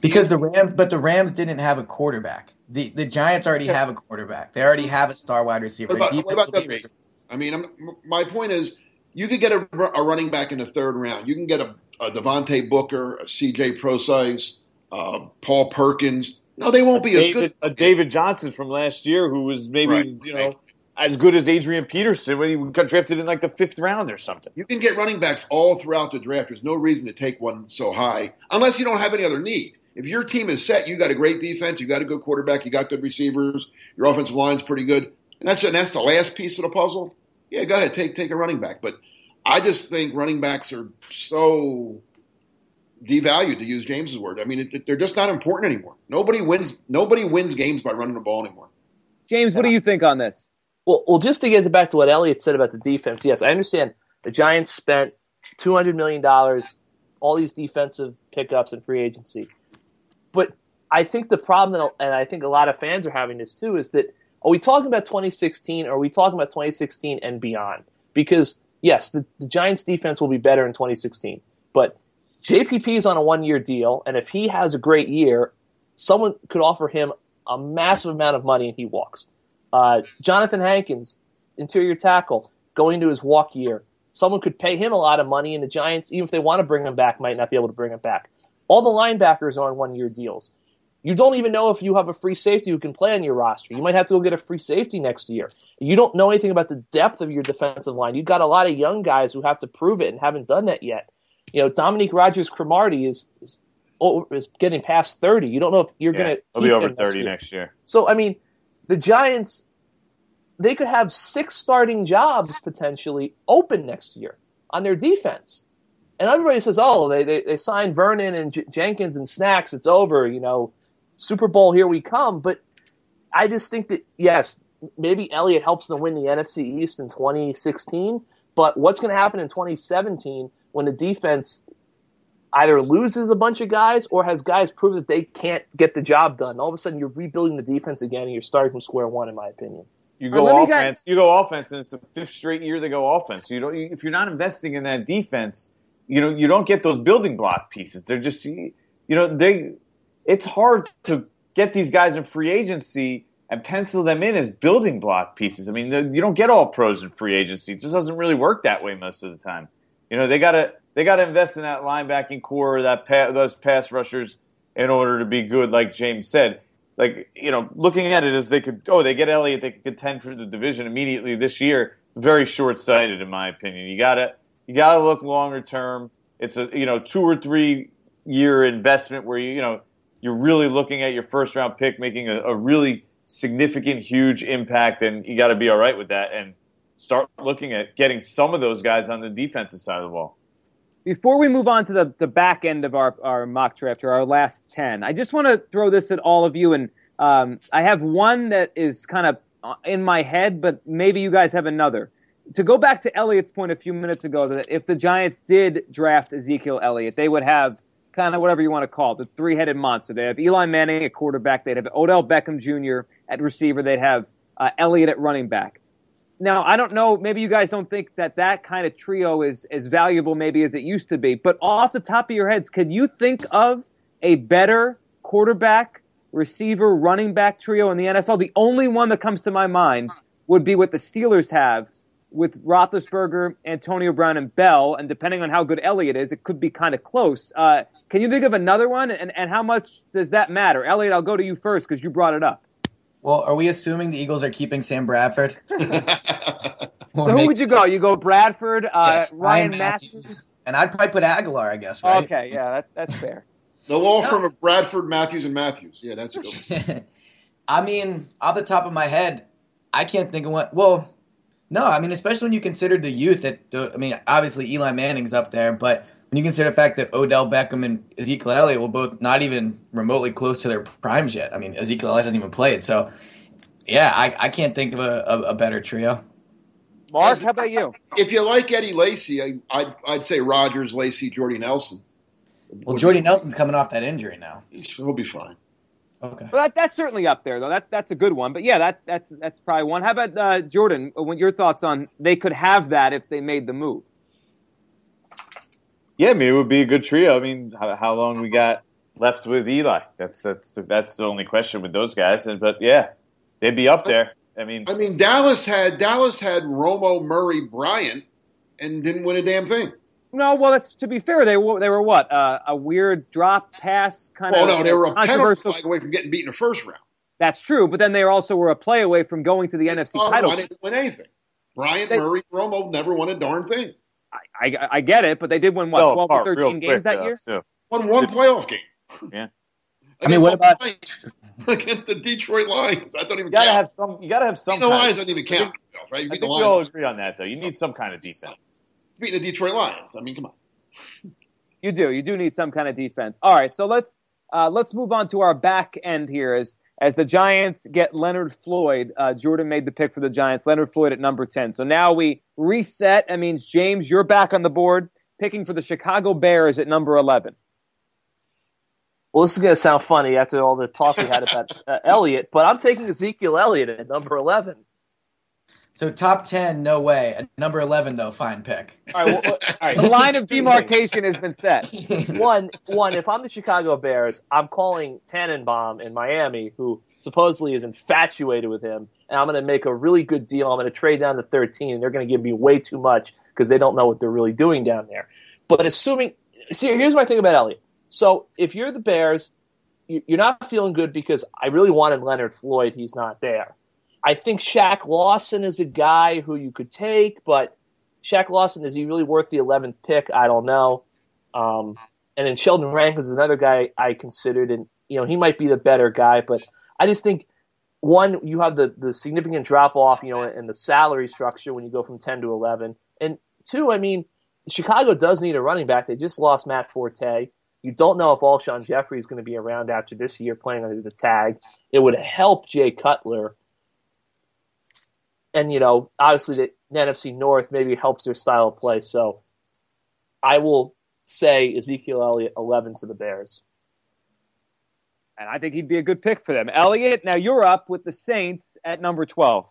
Because the Rams, but the Rams didn't have a quarterback. The the Giants already have a quarterback. They already have a star wide receiver. What about, what about will that? be- I mean, I'm, my point is, you could get a, a running back in the third round. You can get a, a Devontae Booker, a C.J. Prosize, uh, Paul Perkins. No, they won't be as good. a David Johnson from last year who was maybe Right. you know as good as Adrian Peterson when he got drafted in like the fifth round or something. You can get running backs all throughout the draft. There's no reason to take one so high unless you don't have any other need. If your team is set, you got a great defense, you got a good quarterback, you got good receivers, your offensive line's pretty good, and that's and that's the last piece of the puzzle. Yeah, go ahead, take take a running back. But I just think running backs are so devalued, to use James's word. I mean, it, it- they're just not important anymore. Nobody wins. Nobody wins games by running the ball anymore. James, what do you think on this? Well, well, just to get back to what Elliot said about the defense, yes, I understand the Giants spent two hundred million dollars, all these defensive pickups and free agency, but I think the problem, that, and I think a lot of fans are having this too, is that are we talking about 2016 or are we talking about 2016 and beyond? Because yes, the, the Giants defense will be better in 2016, but JPP is on a one-year deal, and if he has a great year, someone could offer him a massive amount of money and he walks. Uh, Jonathan Hankins, interior tackle, going to his walk year. someone could pay him a lot of money, and the Giants, even if they want to bring him back, might not be able to bring him back. All the linebackers are on one year deals. You don't even know if you have a free safety who can play on your roster. You might have to go get a free safety next year. You don't know anything about the depth of your defensive line. You've got a lot of young guys who have to prove it and haven't done that yet. You know, Dominique Rodgers Cromartie is, is, is getting past 30. You don't know if you're Yeah, going to he'll be over 30 next year. So, I mean, the Giants, they could have six starting jobs potentially open next year on their defense. And everybody says, oh, they, they, they signed Vernon and J- Jenkins and Snacks. It's over. You know, Super Bowl, here we come. But I just think that, yes, maybe Elliott helps them win the NFC East in 2016. But what's going to happen in 2017 when the defense either loses a bunch of guys or has guys prove that they can't get the job done? All of a sudden, you're rebuilding the defense again and you're starting from square one, in my opinion. You go let me get- offense. You go offense, and it's the fifth straight year they go offense. You don't. If you're not investing in that defense, you know you don't get those building block pieces. They're just, you know, they. It's hard to get these guys in free agency and pencil them in as building block pieces. I mean, you don't get all pros in free agency. It just doesn't really work that way most of the time. You know, they gotta they gotta invest in that linebacking corps, that pa- those pass rushers, in order to be good. Like James said, like you know, looking at it as they could, oh, they get Elliott, they could contend for the division immediately this year. Very short sighted, in my opinion. You gotta you gotta look longer term. It's a you know two or three year investment where you you know you're really looking at your first round pick making a, a really significant, huge impact, and you got to be all right with that and start looking at getting some of those guys on the defensive side of the ball. Before we move on to the, the back end of our, our mock draft or our last 10, I just want to throw this at all of you. And um, I have one that is kind of in my head, but maybe you guys have another. To go back to Elliott's point a few minutes ago, that if the Giants did draft Ezekiel Elliott, they would have kind of whatever you want to call it, the three headed monster. They have Eli Manning at quarterback, they'd have Odell Beckham Jr. at receiver, they'd have uh, Elliott at running back. Now, I don't know, maybe you guys don't think that that kind of trio is as valuable maybe as it used to be, but off the top of your heads, could you think of a better quarterback, receiver, running back trio in the NFL? The only one that comes to my mind would be what the Steelers have with Roethlisberger, Antonio Brown, and Bell, and depending on how good Elliott is, it could be kind of close. Uh, can you think of another one, and, and how much does that matter? Elliott, I'll go to you first because you brought it up. Well, are we assuming the Eagles are keeping Sam Bradford? [LAUGHS] So who would you go? You go Bradford, uh, Ryan Mathews. And I'd probably put Agholor, I guess, right? Okay, yeah, that, that's fair. [LAUGHS] The law firm of Bradford, Matthews, and Matthews. Yeah, that's a good one. [LAUGHS] I mean, off the top of my head, I can't think of what. Well, no, I mean, especially when you consider the youth that. I mean, obviously Eli Manning's up there, but when you consider the fact that Odell Beckham and Ezekiel Elliott will both not even remotely close to their primes yet. I mean, Ezekiel Elliott hasn't even played, so yeah, I, I can't think of a, a, a better trio. Mark, how about you? If you like Eddie Lacy, I, I'd, I'd say Rodgers, Lacy, Jordy Nelson. Well, Jordy Nelson's coming off that injury now. He'll be fine. Okay. Well, that, that's certainly up there, though. That that's a good one. But yeah, that that's that's probably one. How about uh, Jordan? What your thoughts on they could have that if they made the move? Yeah, I mean, it would be a good trio. I mean, how, how long we got left with Eli? That's that's that's the only question with those guys. And but yeah, they'd be up there. I mean, I mean, Dallas had Dallas had Romo, Murray, Bryant, and didn't win a damn thing. No, well, that's to be fair. They were they were what uh, a weird drop pass kind Oh of. no, they were a penalty controversial. flag away from getting beat in the first round. That's true, but then they also were a play away from going to the NFC Oh, title. I didn't win anything. Bryant, They- Murray, Romo never won a darn thing. I, I, I get it, but they did win what fell twelve or apart real thirteen games quick, that though, year. too. Won one playoff game. Yeah. I mean, what Against the about- Lions. [LAUGHS] against the Detroit Lions? I don't even You gotta count. have some. You gotta have some. Beating the Lions of, doesn't even count, right? You I think the we all agree on that, though. You need some kind of defense. Beat the Detroit Lions. I mean, come on. You do. You do need some kind of defense. All right, so let's uh, let's move on to our back end here as as the Giants get Leonard Floyd. Uh, Jordan made the pick for the Giants. Leonard Floyd at number ten. So now we reset. That means James, you're back on the board, picking for the Chicago Bears at number eleven. Well, this is going to sound funny after all the talk we had about uh, Elliott, but I'm taking Ezekiel Elliott at number 11. So top ten, no way. At number eleven, though, fine pick. All right, well, uh, all right. The line of demarcation has been set. [LAUGHS] One, one. If I'm the Chicago Bears, I'm calling Tannenbaum in Miami, who supposedly is infatuated with him, and I'm going to make a really good deal. I'm going to trade down to 13, and they're going to give me way too much because they don't know what they're really doing down there. But assuming, see, here's my thing about Elliott. So if you're the Bears, you're not feeling good because I really wanted Leonard Floyd. He's not there. I think Shaq Lawson is a guy who you could take, but Shaq Lawson is he really worth the 11th pick? I don't know. Um, and then Sheldon Rankins is another guy I considered, and you know he might be the better guy, but I just think one you have the the significant drop off, you know, in the salary structure when you go from 10 to 11, and two, I mean, Chicago does need a running back. They just lost Matt Forte. You don't know if Alshon Jeffery is going to be around after this year playing under the tag. It would help Jay Cutler. And, you know, obviously the, the NFC North maybe helps their style of play. So I will say Ezekiel Elliott 11 to the Bears. And I think he'd be a good pick for them. Elliott, now you're up with the Saints at number 12.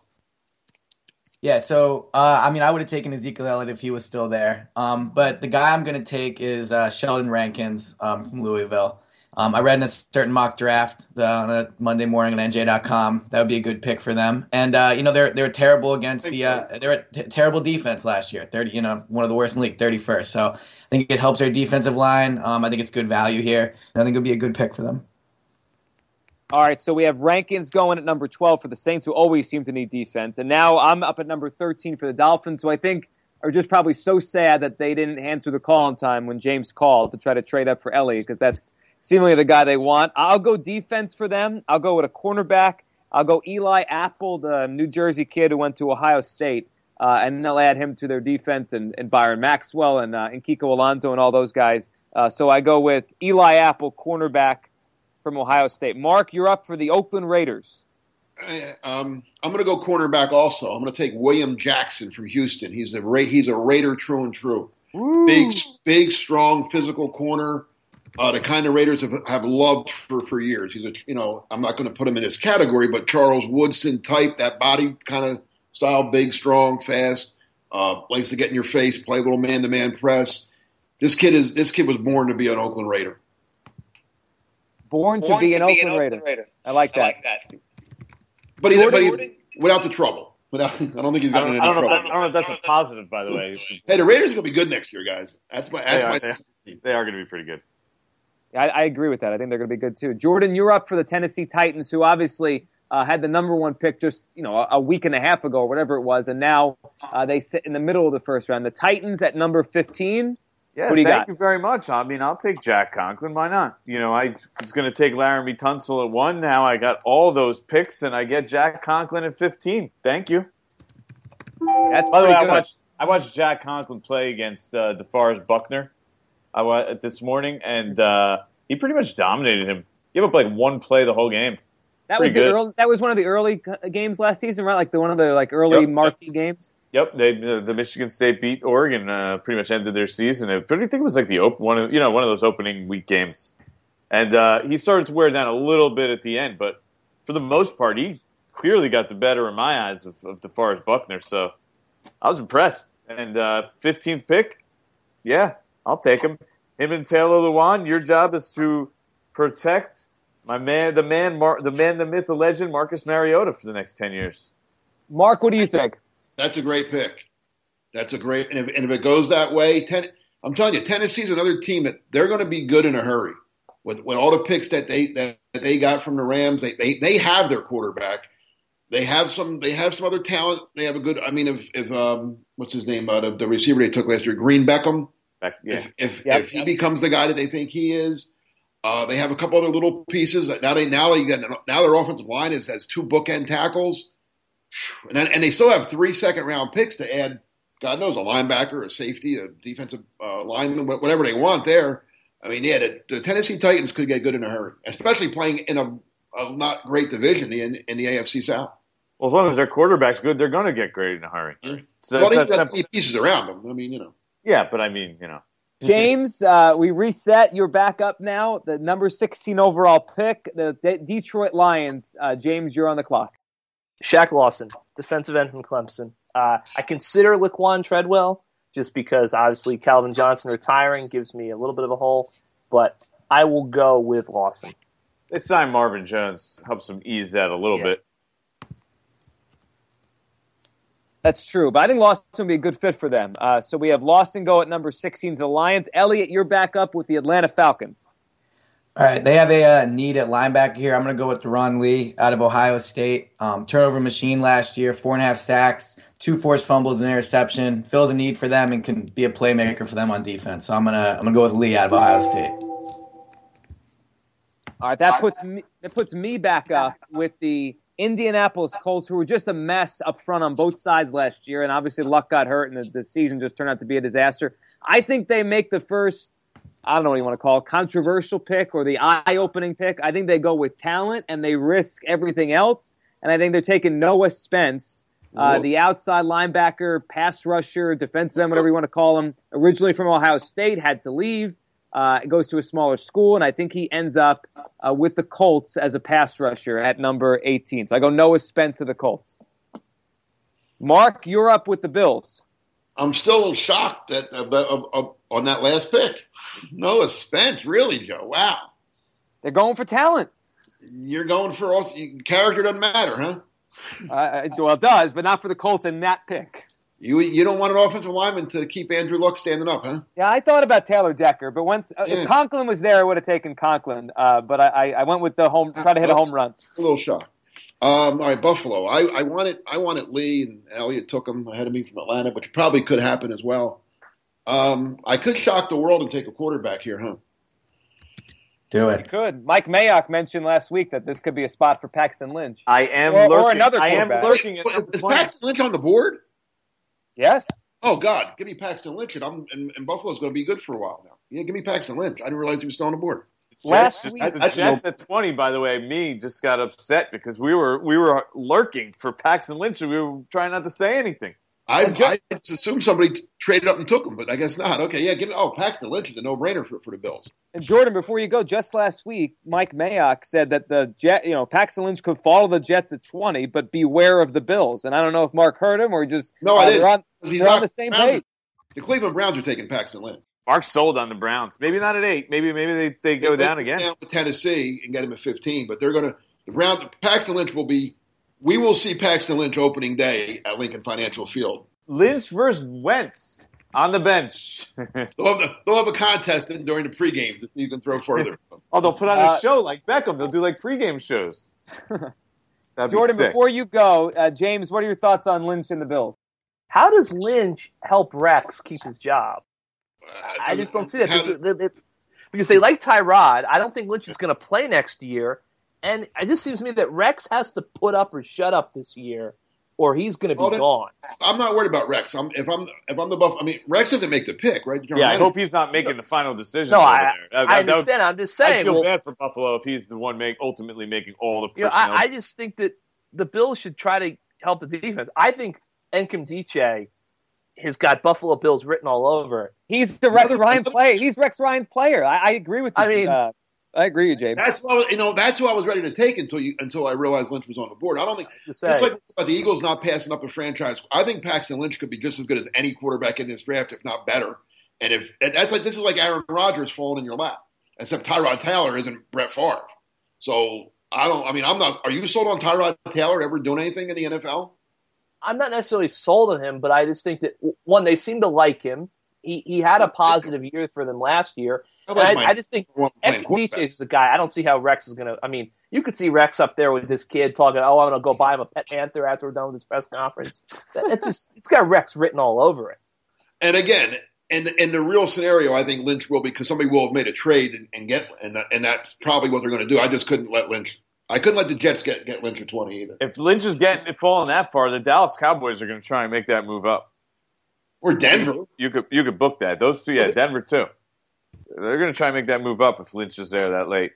Yeah, so uh, I mean, I would have taken Ezekiel Elliott if he was still there. Um, but the guy I'm going to take is uh, Sheldon Rankins um, from Louisville. Um, I read in a certain mock draft the, on a Monday morning on NJ.com. That would be a good pick for them. And uh, you know, they're they're terrible against the uh, they're a terrible defense last year. Thirty, you know, one of the worst in the league, thirty first. So I think it helps their defensive line. Um, I think it's good value here. And I think it'll be a good pick for them. All right, so we have Rankins going at number 12 for the Saints, who always seem to need defense. And now I'm up at number 13 for the Dolphins, who I think are just probably so sad that they didn't answer the call in time when James called to try to trade up for Ellie, because that's seemingly the guy they want. I'll go defense for them. I'll go with a cornerback. I'll go Eli Apple, the New Jersey kid who went to Ohio State. Uh, and they'll add him to their defense and, and Byron Maxwell and, uh, and Kiko Alonso and all those guys. Uh, so I go with Eli Apple, cornerback from Ohio State. Mark, you're up for the Oakland Raiders. Um, I'm going to go cornerback also. I'm going to take William Jackson from Houston. He's a Ra- he's a Raider true and true. Big, big, strong, physical corner. Uh, the kind of Raiders have, have loved for, for years. He's a you know I'm not going to put him in his category, but Charles Woodson type, that body kind of style, big, strong, fast, uh, likes to get in your face, play a little man to man press. This kid is this kid was born to be an Oakland Raider. Born, to be, an, Oakland Raider. I like that. But he's Jordan- but he, without the trouble. Without, [LAUGHS] I don't think he's I gotten don't, any I don't trouble. that, I don't know if that's a positive, by the way. Hey, the Raiders are going to be good next year, guys. That's my They that's are, my they, they are going to be pretty good. I, I agree with that. I think they're going to be good too. Jordan, you're up for the Tennessee Titans, who obviously uh, had the number one pick just you know a, a week and a half ago or whatever it was, and now uh, they sit in the middle of the first round. The Titans at number 15. Yeah, What do you thank got? you very much. I mean, I'll take Jack Conklin. Why not? You know, I was going to take Laremy Tunsil at one. Now I got all those picks, and I get Jack Conklin at fifteen. Thank you. That's By the pretty way, I watched I watched Jack Conklin play against uh, DeForest Buckner I wa- this morning, and uh, he pretty much dominated him. Gave up like one play the whole game. that was pretty the good. early, that was one of the early games last season, right? Like the one of the like early Yep. marquee games. Yep, they the, the Michigan State beat Oregon. Uh, pretty much ended their season. I think it was like the op- one of you know one of those opening week games, and uh, he started to wear down a little bit at the end, but for the most part, he clearly got the better in my eyes of, of DeForest Buckner. So I was impressed. And uh, fifteenth pick, yeah, I'll take him. Him and Taylor Lewan. Your job is to protect my man, the man, Mar- the man, the myth, the legend, Marcus Mariota for the next ten years. Mark, what do you think? That's a great pick. That's a great, and if, and if it goes that way, ten, I'm telling you, Tennessee's another team that they're going to be good in a hurry. With, with all the picks that they that, that they got from the Rams, they, they they have their quarterback. They have some. They have some other talent. They have a good. I mean, if if um, what's his name? Uh, the, the receiver they took last year, Green Beckham. Yeah. If if, Yep. if he becomes the guy that they think he is, uh, they have a couple other little pieces. That now they now they get now their offensive line is has two bookend tackles, and then, and they still have three second round picks to add. God knows a linebacker, a safety, a defensive uh, lineman, whatever they want there. I mean, yeah, the, the Tennessee Titans could get good in a hurry, especially playing in a, a not great division in, in the AFC South. Well, as long as their quarterback's good, they're going to get great in a hurry. Yeah. So well, they got pieces around them. I mean, you know. Yeah, but I mean, you know, James, uh, we reset. You're back up now. The number 16 overall pick, the De- Detroit Lions. Uh, James, you're on the clock. Shaq Lawson, defensive end from Clemson. Uh, I consider Laquan Treadwell just because obviously Calvin Johnson retiring gives me a little bit of a hole, but I will go with Lawson. they signed Marvin Jones, helps them ease that a little Yeah. bit. That's true, but I think Lawson would be a good fit for them. Uh, so we have Lawson go at number 16 to the Lions. Elliot, you're back up with the Atlanta Falcons. All right, they have a uh, need at linebacker here. I'm going to go with Darron Lee out of Ohio State. Um, turnover machine last year, four and a half sacks, two forced fumbles, and interception. Fills a need for them and can be a playmaker for them on defense. So I'm gonna I'm gonna go with Lee out of Ohio State. All right, that puts me that puts me back up with the Indianapolis Colts, who were just a mess up front on both sides last year, and obviously luck got hurt, and the, the season just turned out to be a disaster. I think they make the first I don't know what you want to call it, controversial pick or the eye opening pick. I think they go with talent and they risk everything else. And I think they're taking Noah Spence, uh, the outside linebacker, pass rusher, defensive end, whatever you want to call him, originally from Ohio State, had to leave. Uh, goes to a smaller school, and I think he ends up uh, with the Colts as a pass rusher at number 18. So I go Noah Spence to the Colts. Mark, you're up with the Bills. I'm still shocked that uh, on that last pick. Noah Spence, really, Joe? Wow. They're going for talent. You're going for all character doesn't matter, huh? Uh, well, it does, but not for the Colts in that pick. You you don't want an offensive lineman to keep Andrew Luck standing up, huh? Yeah, I thought about Taylor Decker, but once uh, yeah. if Conklin was there, I would have taken Conklin. Uh, but I, I, went with the home, try to hit a home run. A little shock. Um, all right, Buffalo. I, I wanted I wanted Lee and Elliott took him ahead of me from Atlanta, which probably could happen as well. Um, I could shock the world and take a quarterback here, huh? Do it. You could. Mike Mayock mentioned last week that this could be a spot for Paxton Lynch. I am or, lurking. Or another I am lurking. Is Paxton Lynch on the board? Yes. Oh God, give me Paxton Lynch, and I'm and, and Buffalo's going to be good for a while now. Yeah, give me Paxton Lynch. I didn't realize he was still on the board. Last just, week, the Jets at twenty. By the way, me just got upset because we were we were lurking for Paxton Lynch, and we were trying not to say anything. I, I just assumed somebody traded up and took him, but I guess not. Okay, yeah, give me. Oh, Paxton Lynch is a no-brainer for, for the Bills. And Jordan, before you go, just last week, Mike Mayock said that the Jet, you know, Paxton Lynch could follow the Jets at twenty, but beware of the Bills. And I don't know if Mark heard him or he just no, I uh, didn't. On, He's not, on the same Browns page. the Cleveland Browns are taking Paxton Lynch. Mark sold on the Browns. Maybe not at eight. Maybe maybe they, they go they down again. Down to Tennessee and get him at fifteen, but they're going to the Browns. Paxton Lynch will be. We will see Paxton Lynch opening day at Lincoln Financial Field. Lynch versus Wentz on the bench. [LAUGHS] they'll, have the, they'll have a contest during the pregame that you can throw further. [LAUGHS] oh, they'll put on uh, a show like Beckham. They'll do like pregame shows. [LAUGHS] Jordan, be before you go, uh, James, what are your thoughts on Lynch and the Bills? How does Lynch help Rex keep his job? Uh, I just don't see that because, because they like Tyrod. I don't think Lynch is going to play next year, and it just seems to me that Rex has to put up or shut up this year or he's going to be oh, gone. I'm not worried about Rex. I'm, if I'm if I'm the buff, I mean Rex doesn't make the pick, right? yeah, I hope he's not making the final decision. No, I, I, I understand. I'm just saying. I feel well, bad for Buffalo if he's the one make ultimately making all the. You know, I, I, just think that the Bills should try to help the defense. I think Nkemdiche has got Buffalo Bills written all over. He's the Rex Ryan player. He's Rex Ryan's player. I, I agree with you. I mean, uh, I agree with James. That's what, you know. That's who I was ready to take until you until I realized Lynch was on the board. I don't think it's like the Eagles not passing up a franchise. I think Paxton Lynch could be just as good as any quarterback in this draft, if not better. And if that's like this is like Aaron Rodgers falling in your lap, except Tyrod Taylor isn't Brett Favre. So I don't. I mean, I'm not. Are you sold on Tyrod Taylor ever doing anything in the NFL? I'm not necessarily sold on him, but I just think that one, they seem to like him. He he had a positive year for them last year. I, like I, I, just think Nkemdiche is a guy. I don't see how Rex is going to. I mean, you could see Rex up there with this kid talking, "Oh, I'm going to go buy him a pet panther after we're done with this press conference." It's just it's got Rex written all over it. And again, in in the real scenario, I think Lynch will because somebody will have made a trade and, and get and and that's probably what they're going to do. I just couldn't let Lynch. I couldn't let the Jets get get Lynch at twenty either. If Lynch is getting it falling that far, the Dallas Cowboys are going to try and make that move up. Or Denver. You, you could you could book that. Those two, yeah, Denver too. They're going to try and make that move up if Lynch is there that late.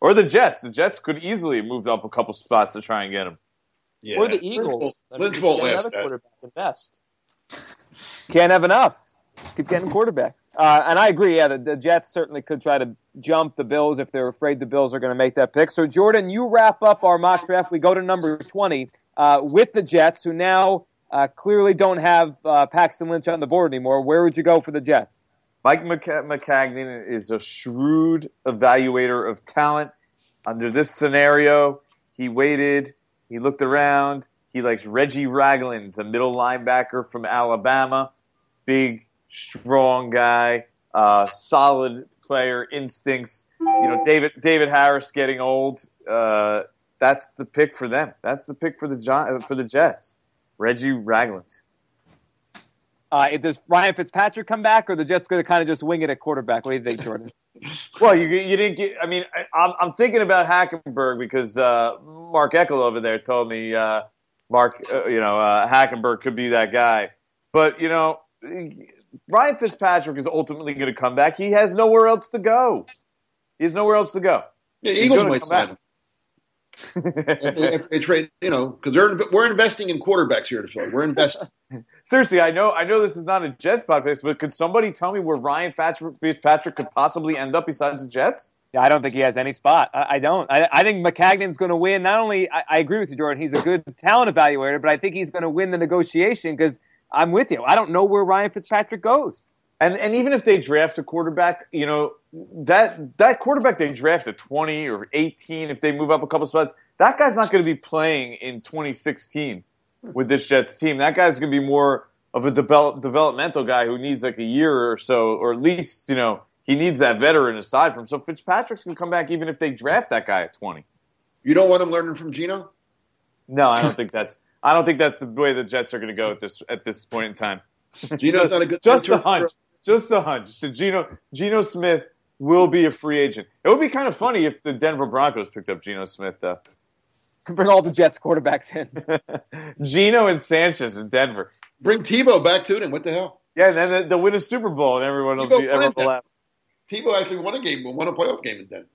Or the Jets. The Jets could easily have moved up a couple spots to try and get him. Yeah. Or the Eagles. Lynch, Lynch won't last another quarterback at best. Can't have enough. Keep getting quarterbacks. Uh, and I agree. Yeah, the, the, Jets certainly could try to jump the Bills if they're afraid the Bills are going to make that pick. So, Jordan, you wrap up our mock draft. We go to number 20 uh, with the Jets, who now uh, clearly don't have uh, Paxton Lynch on the board anymore. Where would you go for the Jets? Mike Maccagnan is a shrewd evaluator of talent. Under this scenario, he waited, he looked around, He likes Reggie Ragland, the middle linebacker from Alabama. Big, strong guy, uh, solid player, instincts. You know, David David Harris getting old. Uh, that's the pick for them. That's the pick for the for the Jets. Reggie Ragland. Uh, does Ryan Fitzpatrick come back, or the Jets going to kind of just wing it at quarterback? What do you think, Jordan? [LAUGHS] well, you, you didn't get. I mean, I, am thinking about Hackenberg because uh, Mark Eckel over there told me uh, Mark, uh, you know, uh, Hackenberg could be that guy. But you know, Ryan Fitzpatrick is ultimately going to come back. He has nowhere else to go. He has nowhere else to go. Yeah, Eagles might sign him. If, [LAUGHS] they trade, you know, because we're investing in quarterbacks here to Philly. We're investing. [LAUGHS] Seriously, I know, I know this is not a Jets podcast, but could somebody tell me where Ryan Fitzpatrick could possibly end up besides the Jets? Yeah, I don't think he has any spot. I, I don't. I, I, think Maccagnan's going to win. Not only, I, I, agree with you, Jordan. He's a good talent evaluator, but I think he's going to win the negotiation because I'm with you. I don't know where Ryan Fitzpatrick goes. And and even if they draft a quarterback, you know that that quarterback they draft at 20 or 18, if they move up a couple spots, that guy's not going to be playing in 2016 mm-hmm. with this Jets team. That guy's going to be more of a develop, developmental guy who needs like a year or so, or at least you know he needs that veteran aside from. So Fitzpatrick's going to come back even if they draft that guy at 20. You don't want him learning from Geno. No, I don't think that's. I don't think that's the way the Jets are going to go at this at this point in time. Geno's not a good. [LAUGHS] Just the hunch. Just a hunch. So Geno Geno Smith will be a free agent. It would be kind of funny if the Denver Broncos picked up Geno Smith, though. [LAUGHS] Bring all the Jets quarterbacks in. [LAUGHS] Geno and Sanchez in Denver. Bring Tebow back to them. What the hell? Yeah, and then they'll win a Super Bowl, and everyone will be everyone will laugh. Tebow actually won a game, won a playoff game in Denver.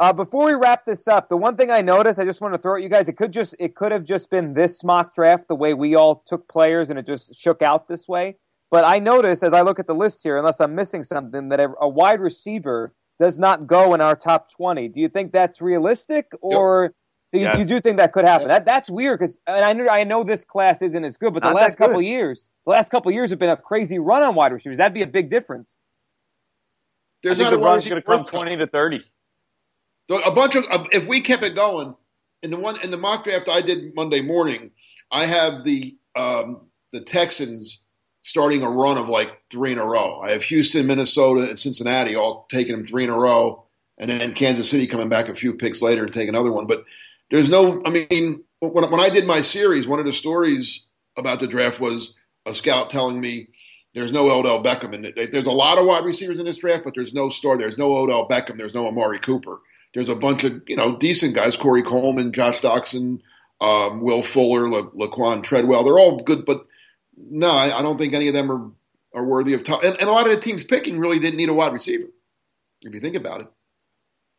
Uh, before we wrap this up, the one thing I noticed, I just want to throw at you guys. It could just, it could have just been this mock draft, the way we all took players, and it just shook out this way. But I notice as I look at the list here, unless I'm missing something, that a, a wide receiver does not go in our top 20. Do you think that's realistic, or yep. so you, yes. you, do think that could happen? That that's weird because I know I know this class isn't as good, but the not last couple years, the last couple years have been a crazy run on wide receivers. That'd be a big difference. There's I think the run's going to come 20 to 30. A bunch of if we kept it going in the one in the mock draft I did Monday morning, I have the um, the Texans starting a run of like three in a row. I have Houston, Minnesota, and Cincinnati all taking them three in a row, and then Kansas City coming back a few picks later and take another one. But there's no, I mean, when, when I did my series, one of the stories about the draft was a scout telling me there's no Odell Beckham. And there's a lot of wide receivers in this draft, but there's no star. There's no Odell Beckham. There's no Amari Cooper. There's a bunch of, you know, decent guys, Corey Coleman, Josh Doctson, um, Will Fuller, La- Laquan Treadwell. They're all good, but no, I, I, don't think any of them are, are worthy of top. And, and, a lot of the teams picking really didn't need a wide receiver, if you think about it.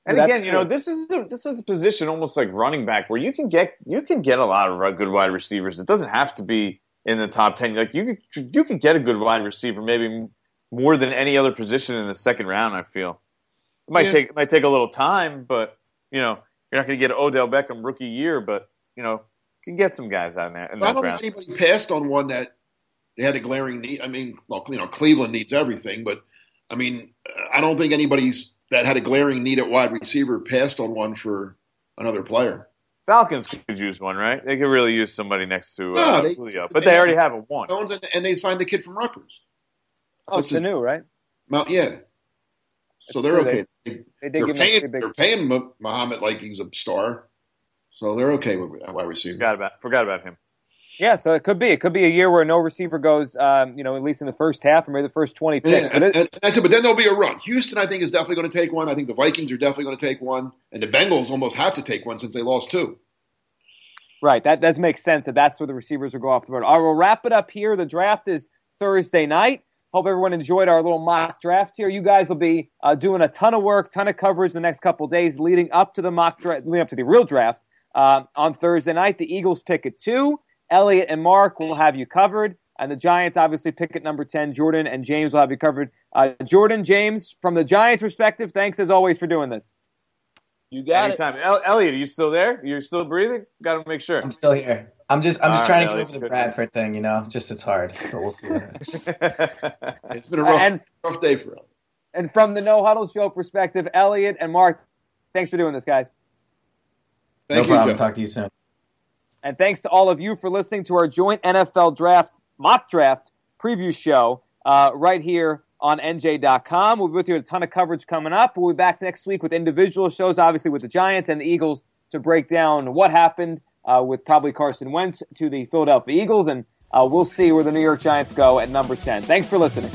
And well, again, you know, this is a, this is a position almost like running back where you can get you can get a lot of good wide receivers. It doesn't have to be in the top ten. Like you could you could get a good wide receiver, maybe more than any other position in the second round. I feel it might yeah. take it might take a little time, but you know you're not going to get Odell Beckham rookie year, but you know you can get some guys out there. I don't round. think anybody passed on one that they had a glaring need. I mean, well, you know, Cleveland needs everything, but I mean, I don't think anybody's that had a glaring need at wide receiver passed on one for another player. Falcons could use one, right? They could really use somebody next to uh, they, Julio, but they, they already have a one. And, and, they signed the kid from Rutgers. Oh, What's Sanu, right? Mount, yeah. So they're okay. They, they, are paying, they're paying Mohamed like he's a star, so they're okay with wide receiver. Forgot about forgot about him. Yeah, so it could be. It could be a year where no receiver goes, um, you know, at least in the first half or maybe the first 20 picks. Yeah, and, and, and I said, but then there'll be a run. Houston, I think, is definitely going to take one. I think the Vikings are definitely going to take one. And the Bengals almost have to take one since they lost two. Right. That does make sense that that's where the receivers will go off the board. All right, we'll wrap it up here. The draft is Thursday night. Hope everyone enjoyed our little mock draft here. You guys will be uh, doing a ton of work, ton of coverage the next couple days leading up to the mock draft, leading up to the real draft uh, on Thursday night. The Eagles pick at two. Elliot and Mark will have you covered. And the Giants obviously pick at number 10. Jordan and James will have you covered. Uh, Jordan, James, from the Giants' perspective, thanks as always for doing this. You got Anytime. it. El- Elliot, are you still there? You're still breathing? Got to make sure. I'm still here. I'm just I'm just All trying right, to get over the Bradford thing, you know. Just it's hard, but we'll see. [LAUGHS] [LAUGHS] it's been a rough, and, rough day for him. And from the No Huddle Show perspective, Elliot and Mark, thanks for doing this, guys. Thank no you, problem. Joe. Talk to you soon. And thanks to all of you for listening to our joint NFL draft mock draft preview show uh, right here on NJ.com. We'll be with you a ton of coverage coming up. We'll be back next week with individual shows, obviously with the Giants and the Eagles, to break down what happened uh, with probably Carson Wentz to the Philadelphia Eagles. And uh, we'll see where the New York Giants go at number 10. Thanks for listening.